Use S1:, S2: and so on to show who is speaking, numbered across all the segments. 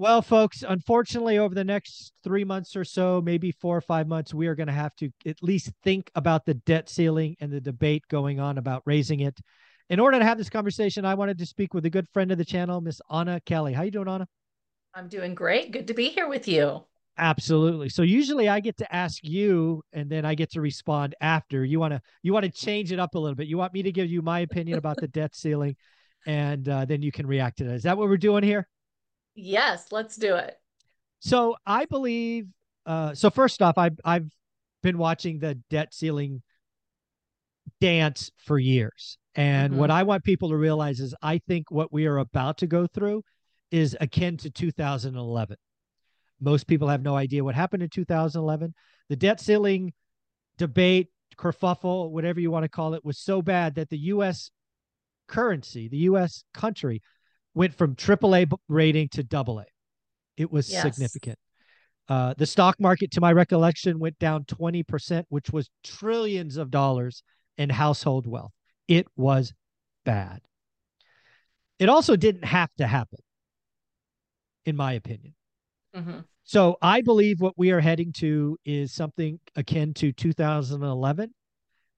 S1: Well, folks, unfortunately, over the next three months or so, maybe four or five months, we are going to have to at least think about the debt ceiling and the debate going on about raising it. In order to have this conversation, I wanted to speak with a good friend of the channel, Miss Anna Kelly. How are you doing, Anna?
S2: I'm doing great. Good to be here with you.
S1: Absolutely. So usually I get to ask you and then I get to respond after. You want to you want to change it up a little bit. You want me to give you my opinion about the debt ceiling and uh, then you can react to that. Is that what we're doing here?
S2: Yes, let's do it.
S1: So I believe uh, so first off I I've been watching the debt ceiling dance for years. And mm-hmm. what I want people to realize is I think what we are about to go through is akin to 2011 most people have no idea what happened in 2011. The debt ceiling debate, kerfuffle, whatever you want to call it, was so bad that the U.S. currency, the U.S. country, went from AAA rating to AA. It was yes. significant. Uh, the stock market, to my recollection, went down 20%, which was trillions of dollars in household wealth. It was bad. It also didn't have to happen, in my opinion. Mm-hmm. So I believe what we are heading to is something akin to 2011.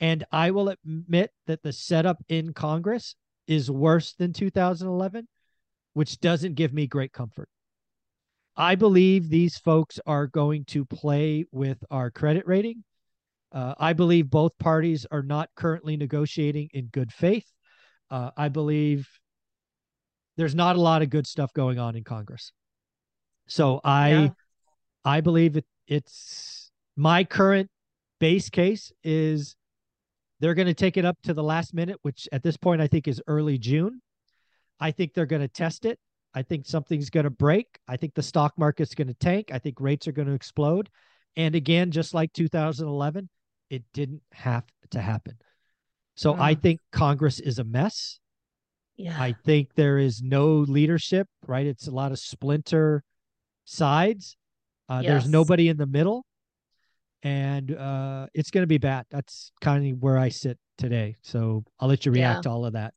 S1: And I will admit that the setup in Congress is worse than 2011, which doesn't give me great comfort. I believe these folks are going to play with our credit rating. Uh, I believe both parties are not currently negotiating in good faith. Uh, I believe there's not a lot of good stuff going on in Congress. So I yeah. I believe it, it's my current base case is they're going to take it up to the last minute, which at this point I think is early June. I think they're going to test it. I think something's going to break. I think the stock market's going to tank. I think rates are going to explode. And again, just like 2011, it didn't have to happen. So mm. I think Congress is a mess. Yeah. I think there is no leadership, right? It's a lot of splinter sides. Uh, yes. There's nobody in the middle, and uh, it's going to be bad. That's kind of where I sit today. So I'll let you react yeah. to all of that.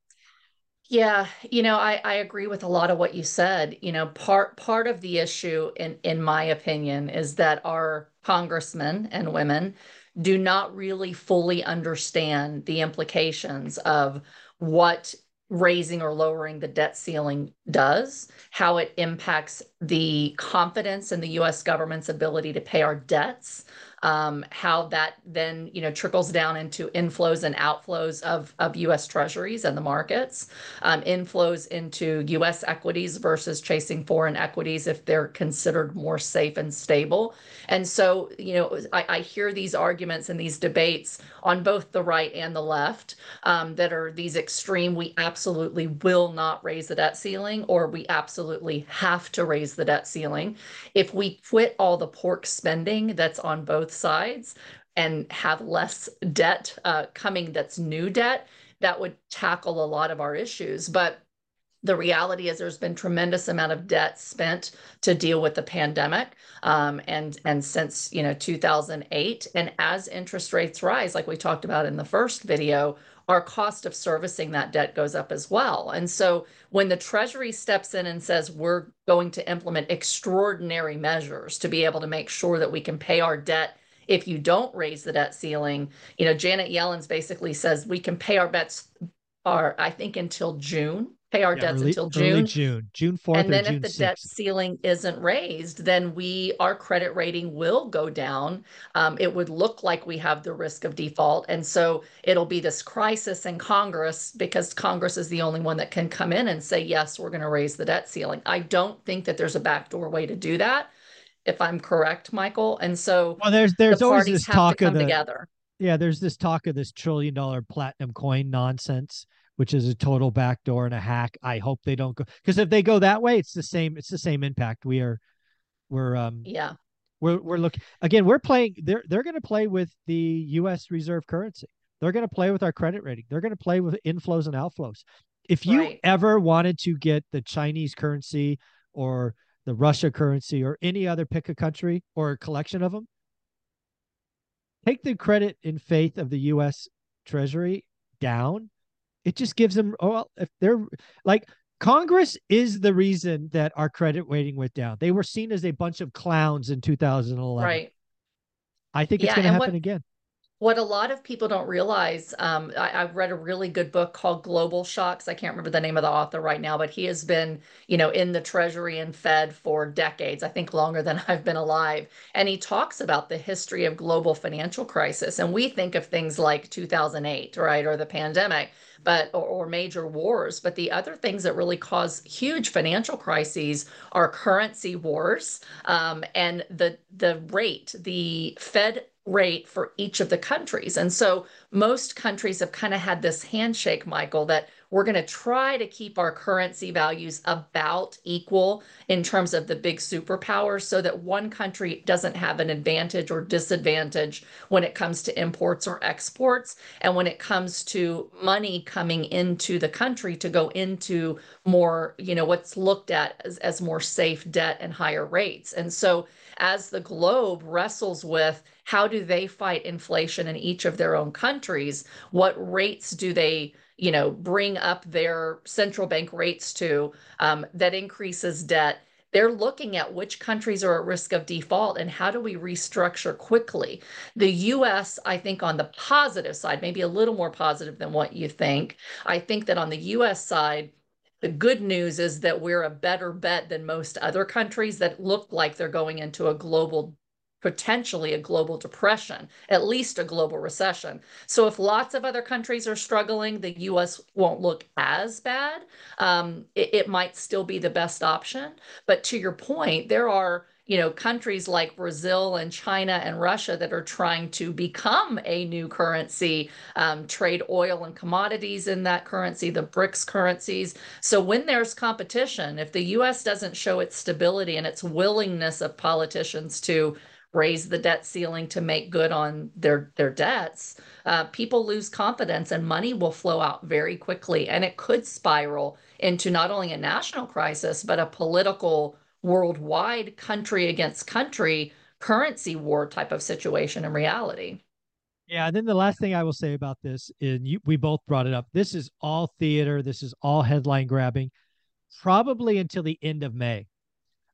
S2: Yeah, you know, I, I agree with a lot of what you said. You know, part part of the issue, in in my opinion, is that our congressmen and women do not really fully understand the implications of what raising or lowering the debt ceiling does, how it impacts the confidence in the US government's ability to pay our debts, um, how that then you know trickles down into inflows and outflows of, of U.S. Treasuries and the markets, um, inflows into U.S. equities versus chasing foreign equities if they're considered more safe and stable. And so you know I, I hear these arguments and these debates on both the right and the left um, that are these extreme. We absolutely will not raise the debt ceiling, or we absolutely have to raise the debt ceiling. If we quit all the pork spending that's on both sides and have less debt uh, coming that's new debt, that would tackle a lot of our issues. But the reality is there's been tremendous amount of debt spent to deal with the pandemic um, and and since you know 2008 and as interest rates rise like we talked about in the first video our cost of servicing that debt goes up as well and so when the treasury steps in and says we're going to implement extraordinary measures to be able to make sure that we can pay our debt if you don't raise the debt ceiling, you know, Janet Yellen's basically says we can pay our bets are I think until June, pay our yeah, debts
S1: early,
S2: until June.
S1: June, June 4th.
S2: And then
S1: if
S2: the
S1: 6th.
S2: debt ceiling isn't raised, then we our credit rating will go down. Um, it would look like we have the risk of default. And so it'll be this crisis in Congress because Congress is the only one that can come in and say, yes, we're going to raise the debt ceiling. I don't think that there's a backdoor way to do that if I'm correct, Michael. And so
S1: well, there's there's the always this talk of the, together. Yeah, there's this talk of this trillion dollar platinum coin nonsense, which is a total backdoor and a hack. I hope they don't go because if they go that way, it's the same. It's the same impact. We are, we're um
S2: yeah.
S1: We're we're looking again. We're playing. They're they're going to play with the U.S. reserve currency. They're going to play with our credit rating. They're going to play with inflows and outflows. If you right. ever wanted to get the Chinese currency or the Russia currency or any other pick a country or a collection of them. Take the credit and faith of the US Treasury down. It just gives them, oh, well, if they're like, Congress is the reason that our credit rating went down. They were seen as a bunch of clowns in 2011.
S2: Right.
S1: I think it's
S2: Yeah,
S1: going to happen
S2: what-
S1: again.
S2: What a lot of people don't realize, um, I, I've read a really good book called Global Shocks. I can't remember the name of the author right now, but he has been, you know, in the Treasury and Fed for decades, I think longer than I've been alive. And he talks about the history of global financial crisis. And we think of things like 2008, right, or the pandemic, but or, or major wars. But the other things that really cause huge financial crises are currency wars um, and the the rate, the Fed rate for each of the countries. And so most countries have kind of had this handshake, Michael, that we're going to try to keep our currency values about equal in terms of the big superpowers so that one country doesn't have an advantage or disadvantage when it comes to imports or exports and when it comes to money coming into the country to go into more, you know, what's looked at as, as more safe debt and higher rates. And so as the globe wrestles with how do they fight inflation in each of their own countries, what rates do they you know bring up their central bank rates to um, that increases debt they're looking at which countries are at risk of default and how do we restructure quickly. The US, I think, on the positive side, maybe a little more positive than what you think. I think that on the US side, the good news is that we're a better bet than most other countries that look like they're going into a global potentially a global depression, at least a global recession. So if lots of other countries are struggling, the US won't look as bad. Um, it, it might still be the best option. But to your point, there are you know countries like Brazil and China and Russia that are trying to become a new currency, um, trade oil and commodities in that currency, the BRICS currencies. So when there's competition, if the U.S. doesn't show its stability and its willingness of politicians to raise the debt ceiling to make good on their their debts, uh, people lose confidence and money will flow out very quickly, and it could spiral into not only a national crisis but a political worldwide country against country currency war type of situation in reality.
S1: Yeah, and then the last thing I will say about this is you, we both brought it up. This is all theater. This is all headline grabbing, probably until the end of May.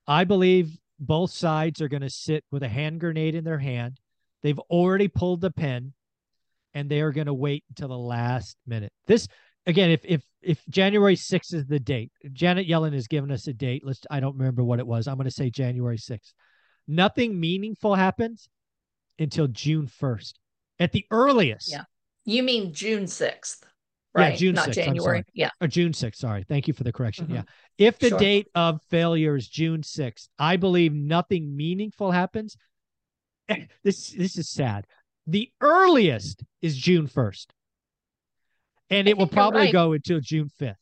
S1: I believe both sides are going to sit with a hand grenade in their hand. They've already pulled the pin and they are going to wait until the last minute. This again, if if if January 6th is the date, Janet Yellen has given us a date. Let's I don't remember what it was. I'm going to say January 6th. Nothing meaningful happens until June 1st at the earliest.
S2: Yeah. You mean June 6th? Right?
S1: Yeah, June
S2: not
S1: 6th,
S2: January. Yeah.
S1: Or June 6th. Sorry. Thank you for the correction.
S2: Mhm.
S1: Yeah. If the
S2: Sure.
S1: date of failure is June 6th, I believe nothing meaningful happens. This this is sad. The earliest is June 1st. And
S2: I
S1: it will probably
S2: right.
S1: go until June 5th.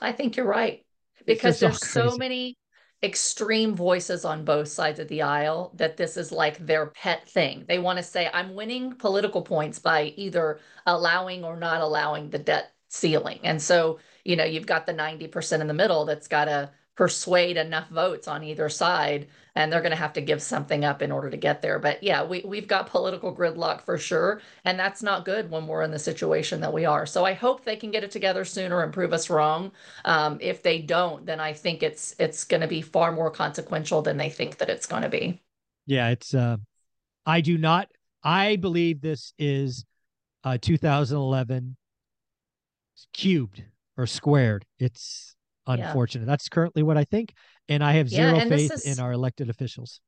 S2: I think you're right. Because there's so
S1: crazy.
S2: many extreme voices on both sides of the aisle that this is like their pet thing. They want to say, I'm winning political points by either allowing or not allowing the debt ceiling. And so, you know, you've got the 90% in the middle that's got to persuade enough votes on either side, and they're going to have to give something up in order to get there. But yeah, we, we've got political gridlock for sure. And that's not good when we're in the situation that we are. So I hope they can get it together sooner and prove us wrong. Um, if they don't, then I think it's it's going to be far more consequential than they think that it's going to be.
S1: Yeah, it's uh I do not I believe this is uh 2011 cubed or squared. It's
S2: Yeah.
S1: unfortunate. That's currently what I think and I have zero
S2: this
S1: faith
S2: is-
S1: in our elected officials.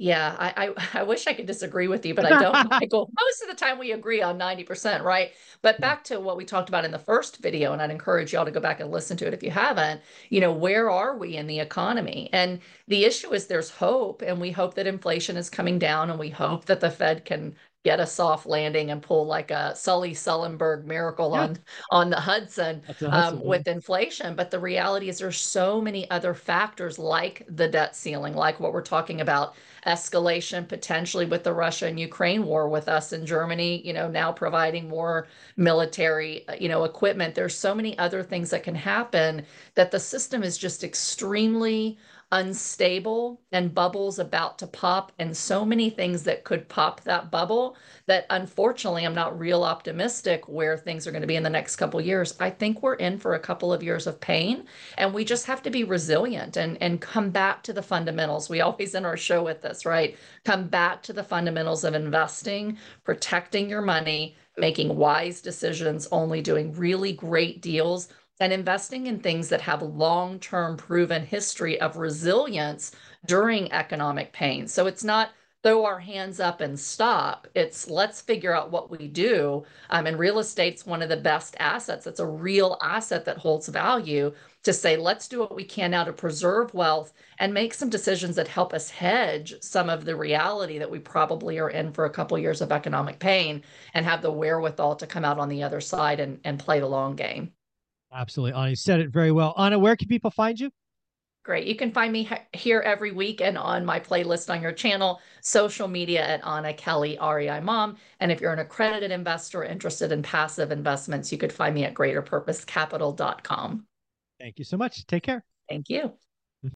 S2: Yeah, I, I I wish I could disagree with you, but I don't, Michael. Most of the time we agree on 90%, right? But back to what we talked about in the first video, and I'd encourage y'all to go back and listen to it if you haven't. You know, where are we in the economy? And the issue is there's hope, and we hope that inflation is coming down, and we hope that the Fed can get a soft landing and pull like a Sully Sullenberg miracle
S1: Yeah.
S2: on on the Hudson um, with inflation. But the reality is there's so many other factors like the debt ceiling, like what we're talking about, escalation potentially with the Russia and Ukraine war with us in Germany, you know, now providing more military, uh, you know, equipment. There's so many other things that can happen that the system is just extremely unstable and bubbles about to pop and so many things that could pop that bubble that unfortunately I'm not real optimistic where things are going to be in the next couple years. I think we're in for a couple of years of pain and we just have to be resilient and and come back to the fundamentals. We always in our show with this, right? Come back to the fundamentals of investing, protecting your money, making wise decisions, only doing really great deals and investing in things that have long-term proven history of resilience during economic pain. So it's not throw our hands up and stop. It's let's figure out what we do. Um, and real estate's one of the best assets. It's a real asset that holds value to say, let's do what we can now to preserve wealth and make some decisions that help us hedge some of the reality that we probably are in for a couple years of economic pain and have the wherewithal to come out on the other side and, and play the long game.
S1: Absolutely. Anna said it very well. Anna, where can people find you?
S2: Great. You can find me here every week and on my playlist on your channel, social media at Anna Kelly, REI Mom. And if you're an accredited investor interested in passive investments, you could find me at greaterpurposecapital.com.
S1: Thank you so much. Take care.
S2: Thank you.